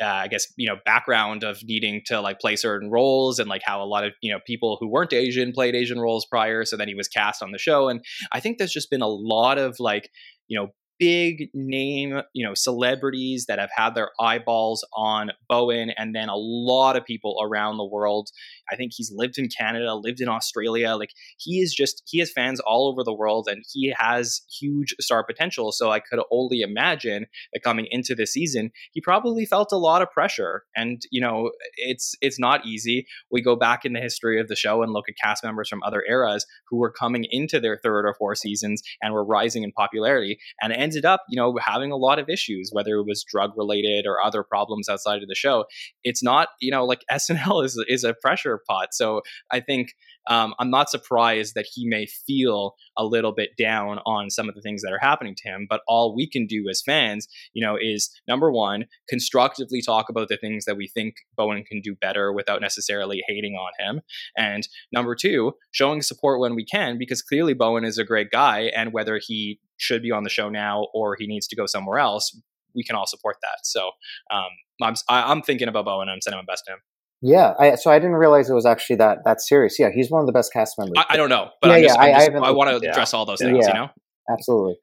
uh, I guess you know background of needing to like play certain roles and like how a lot of you know people who weren't Asian played Asian roles prior. So then he was cast on the show, and I think there's just been a lot of like you know big name, you know, celebrities that have had their eyeballs on Bowen, and then a lot of people around the world. I think he's lived in Canada, lived in Australia. Like he is just he has fans all over the world, and he has huge star potential. So I could only imagine that coming into the season, he probably felt a lot of pressure. And you know, it's it's not easy. We go back in the history of the show and look at cast members from other eras who were coming into their third or fourth seasons and were rising in popularity and ended up, you know, having a lot of issues, whether it was drug related or other problems outside of the show. It's not, you know, like SNL is is a pressure pot. So I think um, I'm not surprised that he may feel a little bit down on some of the things that are happening to him. But all we can do as fans, you know, is number one, constructively talk about the things that we think Bowen can do better without necessarily hating on him. And number two, showing support when we can, because clearly Bowen is a great guy. And whether he should be on the show now or he needs to go somewhere else, we can all support that. So um, I'm, I'm thinking about Bowen. And I'm sending my best to him. Yeah, I, so I didn't realize it was actually that that serious. Yeah, he's one of the best cast members. I, I don't know, but yeah, I'm just, yeah, I'm just, I, I want to yeah. address all those things. Yeah, you know, absolutely.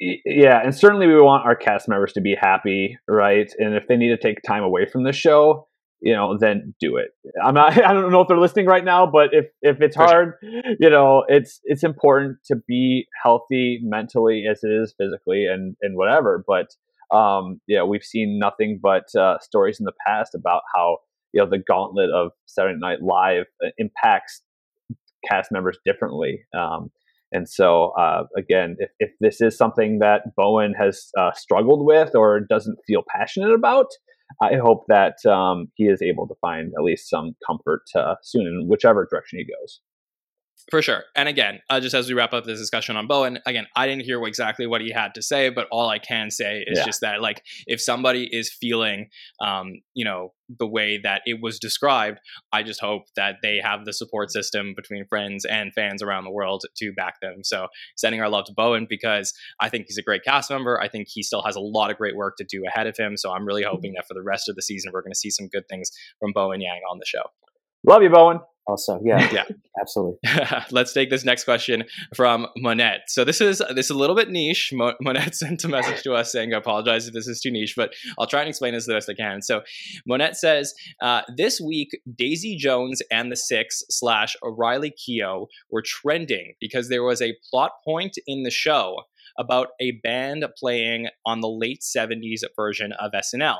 Yeah, and certainly we want our cast members to be happy, right? And if they need to take time away from the show, you know, then do it. I'm not. I don't know if they're listening right now, but if if it's hard, you know, it's it's important to be healthy mentally as it is physically and and whatever. But um, yeah, we've seen nothing but uh, stories in the past about how you know the gauntlet of Saturday Night Live uh, impacts cast members differently. Um, and so, uh, again, if, if this is something that Bowen has uh, struggled with or doesn't feel passionate about, I hope that um, he is able to find at least some comfort uh, soon in whichever direction he goes. For sure. And again, uh, just as we wrap up this discussion on Bowen, again, I didn't hear exactly what he had to say, but all I can say is yeah. just that, like, if somebody is feeling, um, you know, the way that it was described, I just hope that they have the support system between friends and fans around the world to back them. So, sending our love to Bowen because I think he's a great cast member. I think he still has a lot of great work to do ahead of him. So, I'm really hoping that for the rest of the season, we're going to see some good things from Bowen Yang on the show. Love you, Bowen. Also yeah. Yeah. Absolutely. Let's take this next question from monette. So this is this is a little bit niche. Mo- monette sent a message to us saying i apologize if this is too niche but i'll try and explain this the best i can. So monette says uh, this week daisy jones and the six slash riley keough were trending because there was a plot point in the show about a band playing on the late 70s version of snl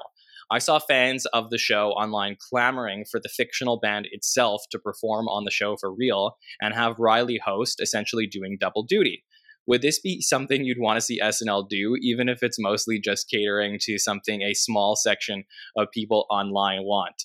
I saw fans of the show online clamoring for the fictional band itself to perform on the show for real and have Riley host, essentially doing double duty. Would this be something you'd want to see SNL do, even if it's mostly just catering to something a small section of people online want?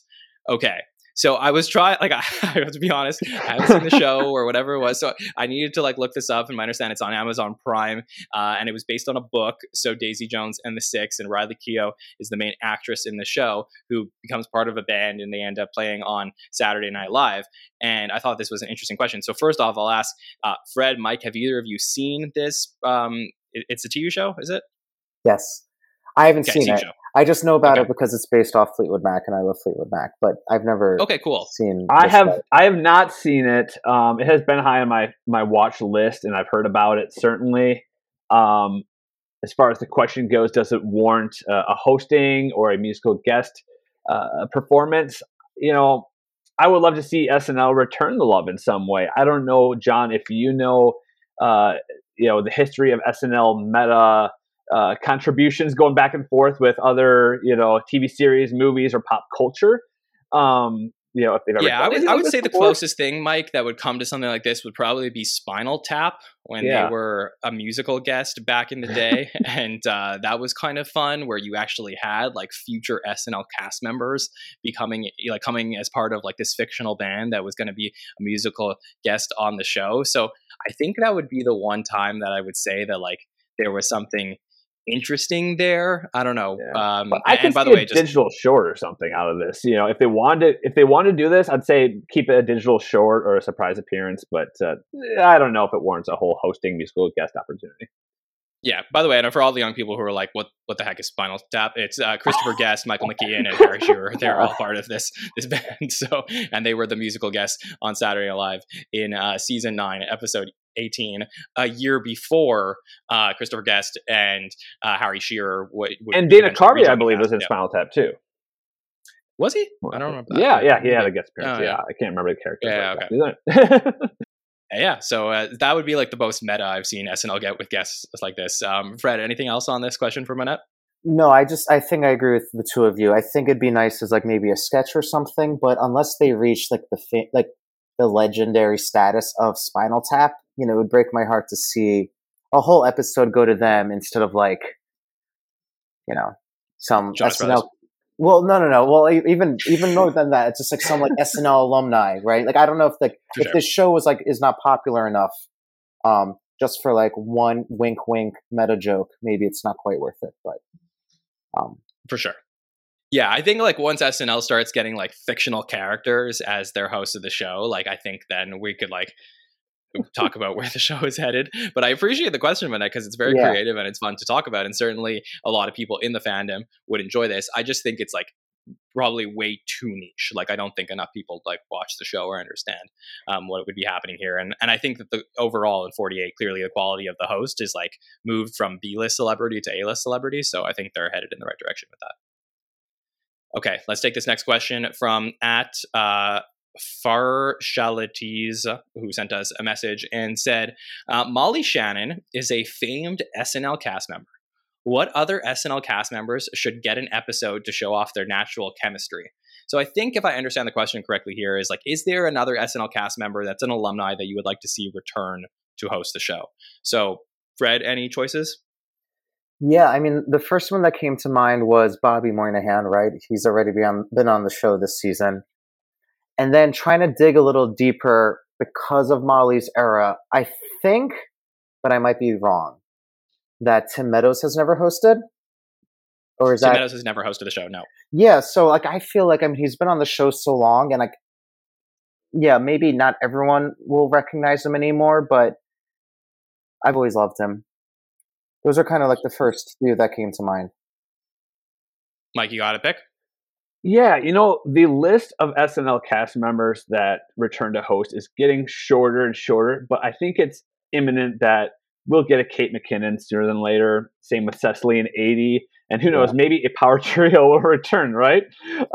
Okay, so I was trying, like, I, I have to be honest, I haven't seen the show or whatever it was. So I needed to like look this up, and my understand it's on Amazon Prime, uh, and it was based on a book. So Daisy Jones and the Six, and Riley Keough is the main actress in the show, who becomes part of a band, and they end up playing on Saturday Night Live. And I thought this was an interesting question. So first off, I'll ask uh, Fred, Mike, have either of you seen this? Um, it's a TV show, is it? Yes, I haven't okay, seen it. Show. I just know about okay. it because it's based off Fleetwood Mac, and I love Fleetwood Mac. But I've never okay, cool. Seen. I have I have not seen it. Um, it has been high on my my watch list, and I've heard about it. Certainly, um, as far as the question goes, does it warrant uh, a hosting or a musical guest uh, performance? You know, I would love to see SNL return the love in some way. I don't know, Jon, if you know, uh, you know, the history of SNL meta uh, contributions going back and forth with other you know TV series, movies, or pop culture. Um, you know, if they've ever yeah, I would, I would say before. the closest thing, Mike, that would come to something like this would probably be Spinal Tap when yeah. they were a musical guest back in the day, and uh, that was kind of fun, where you actually had like future SNL cast members becoming like coming as part of like this fictional band that was going to be a musical guest on the show. So I think that would be the one time that I would say that like there was something interesting there. I don't know. Yeah. Um, I can by the way, just digital short or something out of this. You know, if they wanted, if they wanted to do this, I'd say keep it a digital short or a surprise appearance. But uh, I don't know if it warrants a whole hosting musical guest opportunity. Yeah. By the way, and for all the young people who are like, "What? What the heck is Spinal Tap?" It's uh, Christopher Guest, Michael McKean, and Harry Shearer. They're all part of this this band. So, and they were the musical guests on Saturday Night Live in uh, season nine, episode 18, a year before uh, Christopher Guest and uh, Harry Shearer. W- and Dana Carvey, I believe, was in yeah. Spinal Tap too. Was he? I don't remember. Yeah, yeah, he had a guest appearance. Oh, yeah. yeah. I can't remember the character. Yeah, okay. yeah, so uh, that would be like the most meta I've seen SNL get with guests like this. Um, Fred, anything else on this question for Monette? No, I just I think I agree with the two of you. I think it'd be nice as like maybe a sketch or something, but unless they reach like the fa- like the legendary status of Spinal Tap, you know, it would break my heart to see a whole episode go to them instead of like, you know, some Jonas SNL. Brothers. Well, no, no, no. Well, even even more than that, it's just like some like SNL alumni, right? Like I don't know if like if sure. this show was like is not popular enough, um, just for like one wink, wink meta joke, maybe it's not quite worth it. But um, for sure. Yeah, I think like once SNL starts getting like fictional characters as their host of the show, like I think then we could like talk about where the show is headed. But I appreciate the question, Vanette, because it's very Yeah. creative and it's fun to talk about. And certainly a lot of people in the fandom would enjoy this. I just think it's like probably way too niche. Like I don't think enough people like watch the show or understand um, what would be happening here. And and I think that the overall in 48, clearly the quality of the host is like moved from B list celebrity to A list celebrity. So I think they're headed in the right direction with that. Okay, let's take this next question from at uh, Farshalities, who sent us a message and said, uh, Molly Shannon is a famed SNL cast member. What other SNL cast members should get an episode to show off their natural chemistry? So I think if I understand the question correctly here is like, is there another SNL cast member that's an alumni that you would like to see return to host the show? So Fred, any choices? Yeah, I mean, the first one that came to mind was Bobby Moynihan, right? He's already been on, been on the show this season. And then trying to dig a little deeper because of Molly's era, I think, but I might be wrong, that Tim Meadows has never hosted. Or is Tim that Meadows has never hosted a show. No. Yeah, so like I feel like I mean he's been on the show so long and like yeah, maybe not everyone will recognize him anymore, but I've always loved him. Those are kind of like the first few that came to mind. Mike, you got a pick? Yeah, you know, the list of SNL cast members that return to host is getting shorter and shorter, but I think it's imminent that we'll get a Kate McKinnon sooner than later. Same with Cecily and Aidy. And who knows, Yeah. maybe a power trio will return, right?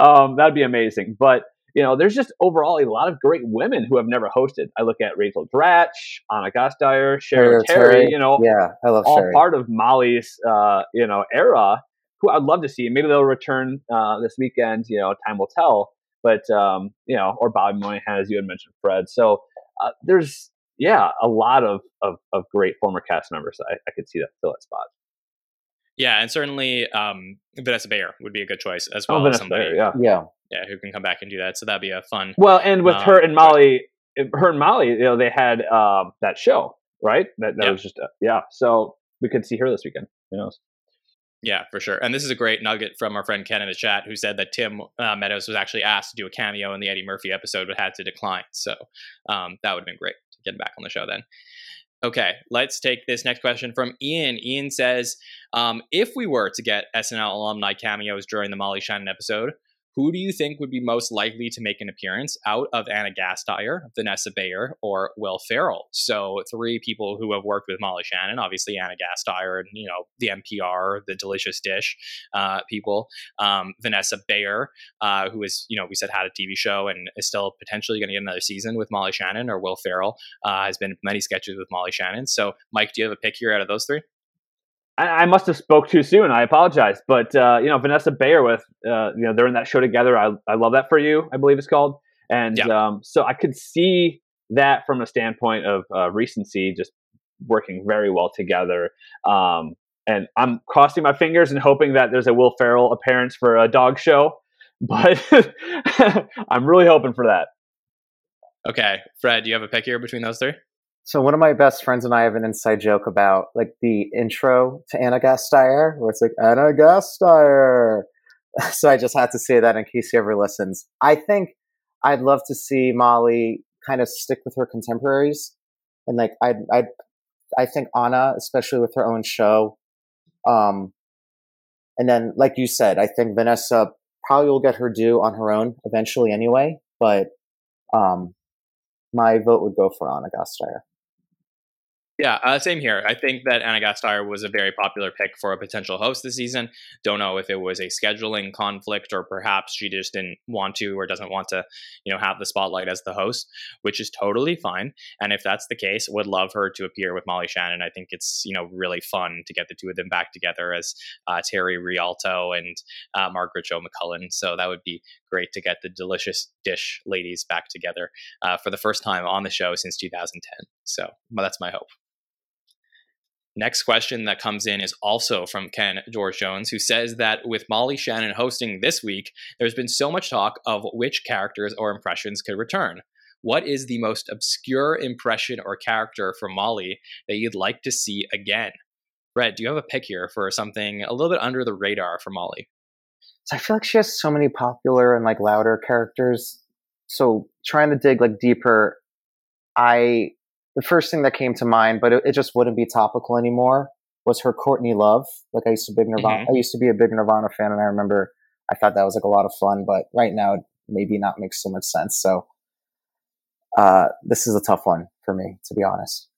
Um, that'd be amazing. But, you know, there's just overall a lot of great women who have never hosted. I look at Rachel Dratch, Ana Gasteyer, Sharon Cheri Oteri, Terry. you know, Yeah, I love all Cheri. part of Molly's, uh, you know, era. Who I'd love to see. Maybe they'll return uh, this weekend. You know, time will tell. But um, you know, or Bobby Moynihan, as you had mentioned, Fred. So uh, there's yeah, a lot of, of of great former cast members. I, I could see that fill that spot. Yeah, and certainly um, Vanessa Bayer would be a good choice as Oh, well. as Vanessa somebody, Bayer, yeah. yeah. yeah, who can come back and do that. So that'd be a fun. Well, and with Um, her and Molly, her and Molly, you know, they had um, that show, right? That, that Yeah. was just uh, yeah. So we could see her this weekend. Who knows? Yeah, for sure. And this is a great nugget from our friend Ken in the chat who said that Tim uh, Meadows was actually asked to do a cameo in the Eddie Murphy episode but had to decline. So um, that would have been great to get him back on the show then. Okay, let's take this next question from Ian. Ian says, um, if we were to get SNL alumni cameos during the Molly Shannon episode, who do you think would be most likely to make an appearance out of Ana Gasteyer, Vanessa Bayer, or Will Ferrell? So three people who have worked with Molly Shannon, obviously Ana Gasteyer, and you know the NPR, the Delicious Dish uh, people, um, Vanessa Bayer, uh, who is you know we said had a TV show and is still potentially going to get another season with Molly Shannon, or Will Ferrell uh, has been many sketches with Molly Shannon. So Mike, do you have a pick here out of those three? I, I must have spoke too soon. I apologize, but uh, you know Vanessa Bayer with uh, you know they're in that show together. I I love that for you. I believe it's called, and Yeah. um, so I could see that from a standpoint of uh, recency, just working very well together. Um, and I'm crossing my fingers and hoping that there's a Will Ferrell appearance for a dog show, but I'm really hoping for that. Okay, Fred, do you have a pick here between those three? So one of my best friends and I have an inside joke about like the intro to Ana Gasteyer, where it's like Ana Gasteyer. So I just had to say that in case he ever listens. I think I'd love to see Molly kind of stick with her contemporaries, and like I I I think Ana, especially with her own show, um, and then like you said, I think Vanessa probably will get her due on her own eventually anyway. But um, my vote would go for Ana Gasteyer. Yeah, uh, same here. I think that Ana Gasteyer was a very popular pick for a potential host this season. Don't know if it was a scheduling conflict or perhaps she just didn't want to or doesn't want to, you know, have the spotlight as the host, which is totally fine. And if that's the case, would love her to appear with Molly Shannon. I think it's you know really fun to get the two of them back together as uh, Teri Rialto and uh, Margaret Jo McCullen. So that would be great to get the delicious dish ladies back together uh, for the first time on the show since 2010. So well, that's my hope. Next question that comes in is also from Ken George Jones, who says that with Molly Shannon hosting this week, there's been so much talk of which characters or impressions could return. What is the most obscure impression or character from Molly that you'd like to see again? Fred, do you have a pick here for something a little bit under the radar for Molly? So I feel like she has so many popular and like louder characters. So trying to dig like deeper, I the first thing that came to mind, but it, it just wouldn't be topical anymore, was her Courtney Love. Like I used to big Nirvana, mm-hmm. I used to be a big Nirvana fan, and I remember I thought that was like a lot of fun. But right now, it maybe not makes so much sense. So uh, this is a tough one for me, to be honest.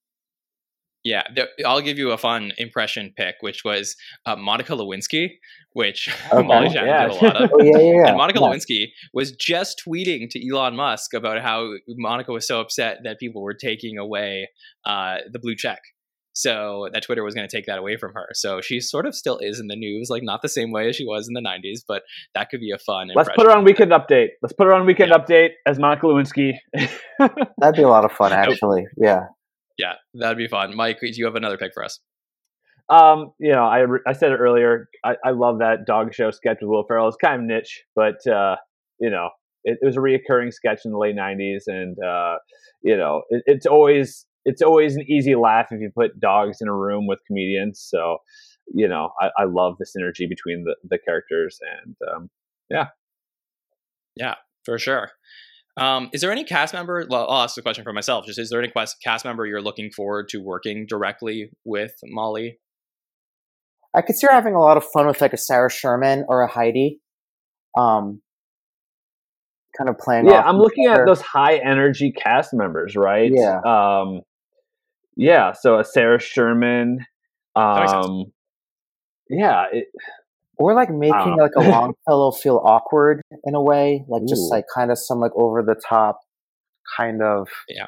Yeah, I'll give you a fun impression pick, which was uh, Monica Lewinsky, which okay. Molly Shannon yeah. did a lot of. oh, yeah, yeah, And Monica yeah. Lewinsky was just tweeting to Elon Musk about how Monica was so upset that people were taking away uh, the blue check. So that Twitter was going to take that away from her. So she sort of still is in the news, like not the same way as she was in the '90s, but that could be a fun. Let's put her on Weekend Update. Let's put her on Weekend yeah. Update as Monica Lewinsky. That'd be a lot of fun, actually. Yeah. Yeah, that'd be fun. Mike, do you have another pick for us? Um, you know, I, I said it earlier. I, I love that dog show sketch with Will Ferrell. It's kind of niche, but uh, you know, it, it, was a reoccurring sketch in the late '90s, and uh, you know, it, it's always it's always an easy laugh if you put dogs in a room with comedians. So, you know, I, I love the synergy between the the characters, and um, yeah, yeah, for sure. Um, is there any cast member? Well, I'll ask the question for myself. Just is there any cast member you're looking forward to working directly with Molly? I could see her having a lot of fun with like a Sarah Sherman or a Heidi. Um, kind of playing. Yeah, I'm looking at those high energy cast members, right? Yeah. Um, yeah. So a Sarah Sherman. Um, yeah. It, or like making ah. like a Longfellow feel awkward in a way, like just like kind of some like over the top kind of yeah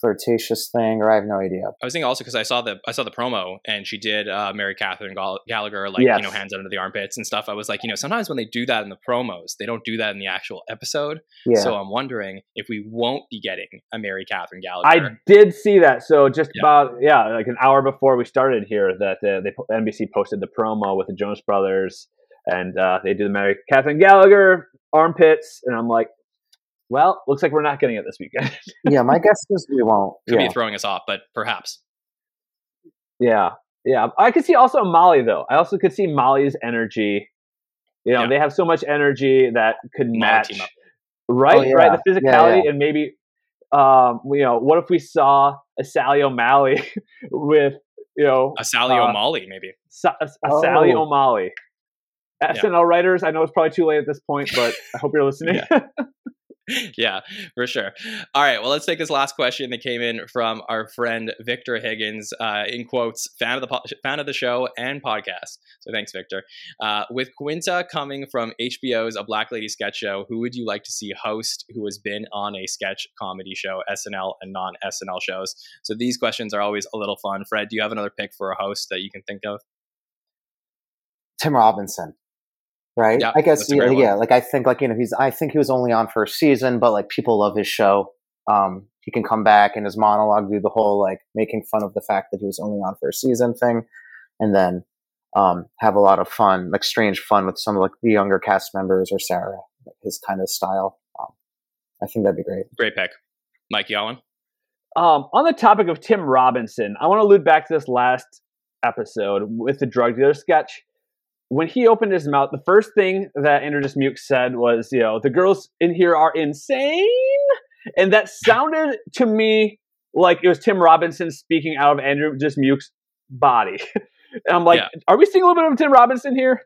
flirtatious thing, or I have no idea. I was thinking also because I saw the I saw the promo and she did uh, Mary Catherine Gallagher like yes. you know hands under the armpits and stuff. I was like, you know, sometimes when they do that in the promos, they don't do that in the actual episode. Yeah. So I'm wondering if we won't be getting a Mary Catherine Gallagher. I did see that. So just yeah. about yeah, like an hour before we started here, that uh, they NBC posted the promo with the Jonas Brothers. And uh, they do the Mary Catherine Gallagher armpits, and I'm like, well, looks like we're not getting it this weekend. yeah, my guess is we won't. Could yeah. be throwing us off, but perhaps. Yeah, yeah. I could see also Molly though. I also could see Molly's energy. You know, yeah. they have so much energy that could Molly match. Right, oh, yeah. right. The physicality yeah, and maybe, um, you know, what if we saw a Sally O'Malley with, you know, a Sally uh, O'Malley maybe. a, a oh. Sally O'Malley. SNL writers, I know it's probably too late at this point, but I hope you're listening. yeah, for sure. All right, well, let's take this last question that came in from our friend Victor Higgins, uh, in quotes, fan of the po- fan of the show and podcast. So thanks, Victor. Uh, with Quinta coming from HBO's A Black Lady Sketch Show, who would you like to see host who has been on a sketch comedy show, SNL and non SNL shows? So these questions are always a little fun. Fred, do you have another pick for a host that you can think of? Tim Robinson right? Yeah, I guess yeah, yeah, like I think like you know he's I think he was only on for a season, but like people love his show. Um, he can come back and his monologue do the whole like making fun of the fact that he was only on for a season thing, and then um, have a lot of fun, like strange fun with some of like the younger cast members or Sarah, like his kind of style. Um, I think that'd be great. Great pick, Mike Yellen. Um, on the topic of Tim Robinson, I want to allude back to this last episode with the drug dealer sketch when he opened his mouth, the first thing that Andrew Dismukes said was, you know, the girls in here are insane. And that sounded to me like it was Tim Robinson speaking out of Andrew Dismukes' body. and I'm like, yeah. are we seeing a little bit of Tim Robinson here?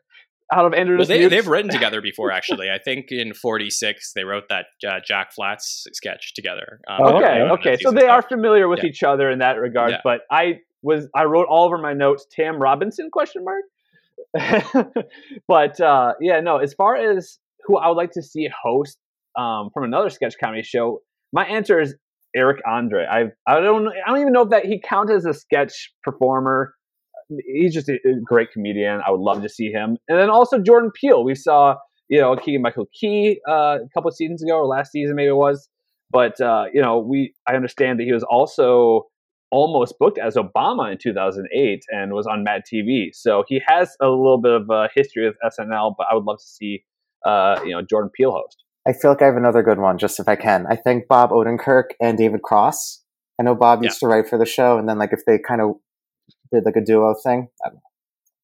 Out of Andrew well, they, They've written together before, actually. I think in 46, they wrote that uh, Jack Flats sketch together. Um, okay, okay. So they are familiar with yeah. each other in that regard. Yeah. But I was, I wrote all over my notes, Tim Robinson, question mark? but uh, yeah, no. As far as who I would like to see host um, from another sketch comedy show, my answer is Eric Andre. I I don't I don't even know if that he counts as a sketch performer. He's just a, a great comedian. I would love to see him. And then also Jordan Peele. We saw you know Keegan Michael Key uh, a couple of seasons ago or last season maybe it was. But uh, you know we I understand that he was also almost booked as Obama in 2008 and was on Mad TV. So he has a little bit of a history with SNL, but I would love to see, uh, you know, Jordan Peele host. I feel like I have another good one, just if I can. I think Bob Odenkirk and David Cross. I know Bob used to write for the show, and then like if they kind of did like a duo thing, I don't know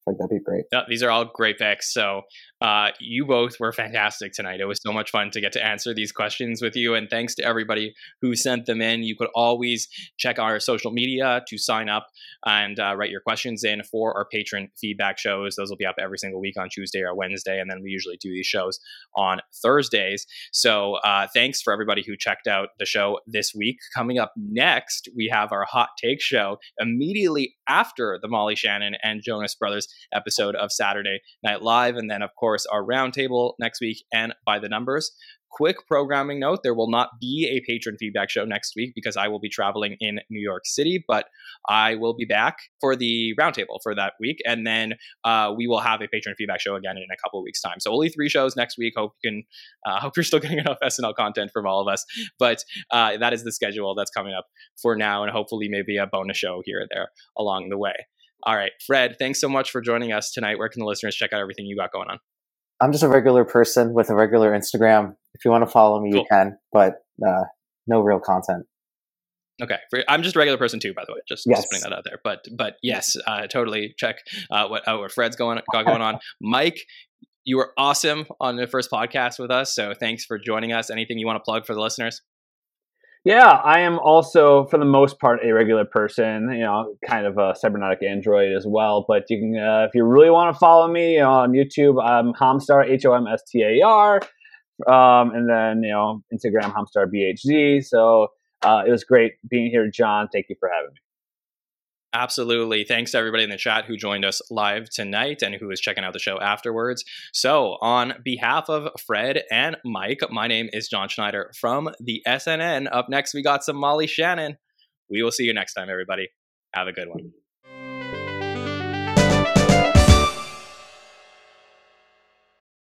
like that'd be great. Yeah, these are all great picks. So uh, you both were fantastic tonight. It was so much fun to get to answer these questions with you. And thanks to everybody who sent them in. You could always check our social media to sign up and uh, write your questions in for our patron feedback shows. Those will be up every single week on Tuesday or Wednesday. And then we usually do these shows on Thursdays. So uh, thanks for everybody who checked out the show this week. Coming up next, we have our hot take show immediately after the Molly Shannon and Jonas Brothers episode of Saturday Night Live. And then, of course, our roundtable next week and by the numbers. Quick programming note there will not be a patron feedback show next week because I will be traveling in New York City, but I will be back for the roundtable for that week. And then uh, we will have a patron feedback show again in a couple of weeks' time. So only three shows next week. Hope you can, uh, hope you're still getting enough SNL content from all of us. But uh, that is the schedule that's coming up for now. And hopefully maybe a bonus show here or there along the way. All right, Fred, thanks so much for joining us tonight. Where can the listeners check out everything you got going on? I'm just a regular person with a regular Instagram. If you want to follow me, cool. you can, but uh, no real content. Okay, I'm just a regular person too, by the way. Just, yes. just putting that out there. But but yes, uh, totally check uh, what uh, what Fred's going got going on. Mike, you were awesome on the first podcast with us, so thanks for joining us. Anything you want to plug for the listeners? Yeah, I am also, for the most part, a regular person. You know, kind of a cybernetic android as well. But you can, uh, if you really want to follow me on YouTube, I'm Homstar H O M S T A R, um, and then you know Instagram Homstar BHZ. So uh, it was great being here, Jon. Thank you for having me. Absolutely. Thanks to everybody in the chat who joined us live tonight and who is checking out the show afterwards. So, on behalf of Fred and Mike, my name is Jon Schneider from the SNN. Up next, we got some Molly Shannon. We will see you next time, everybody. Have a good one.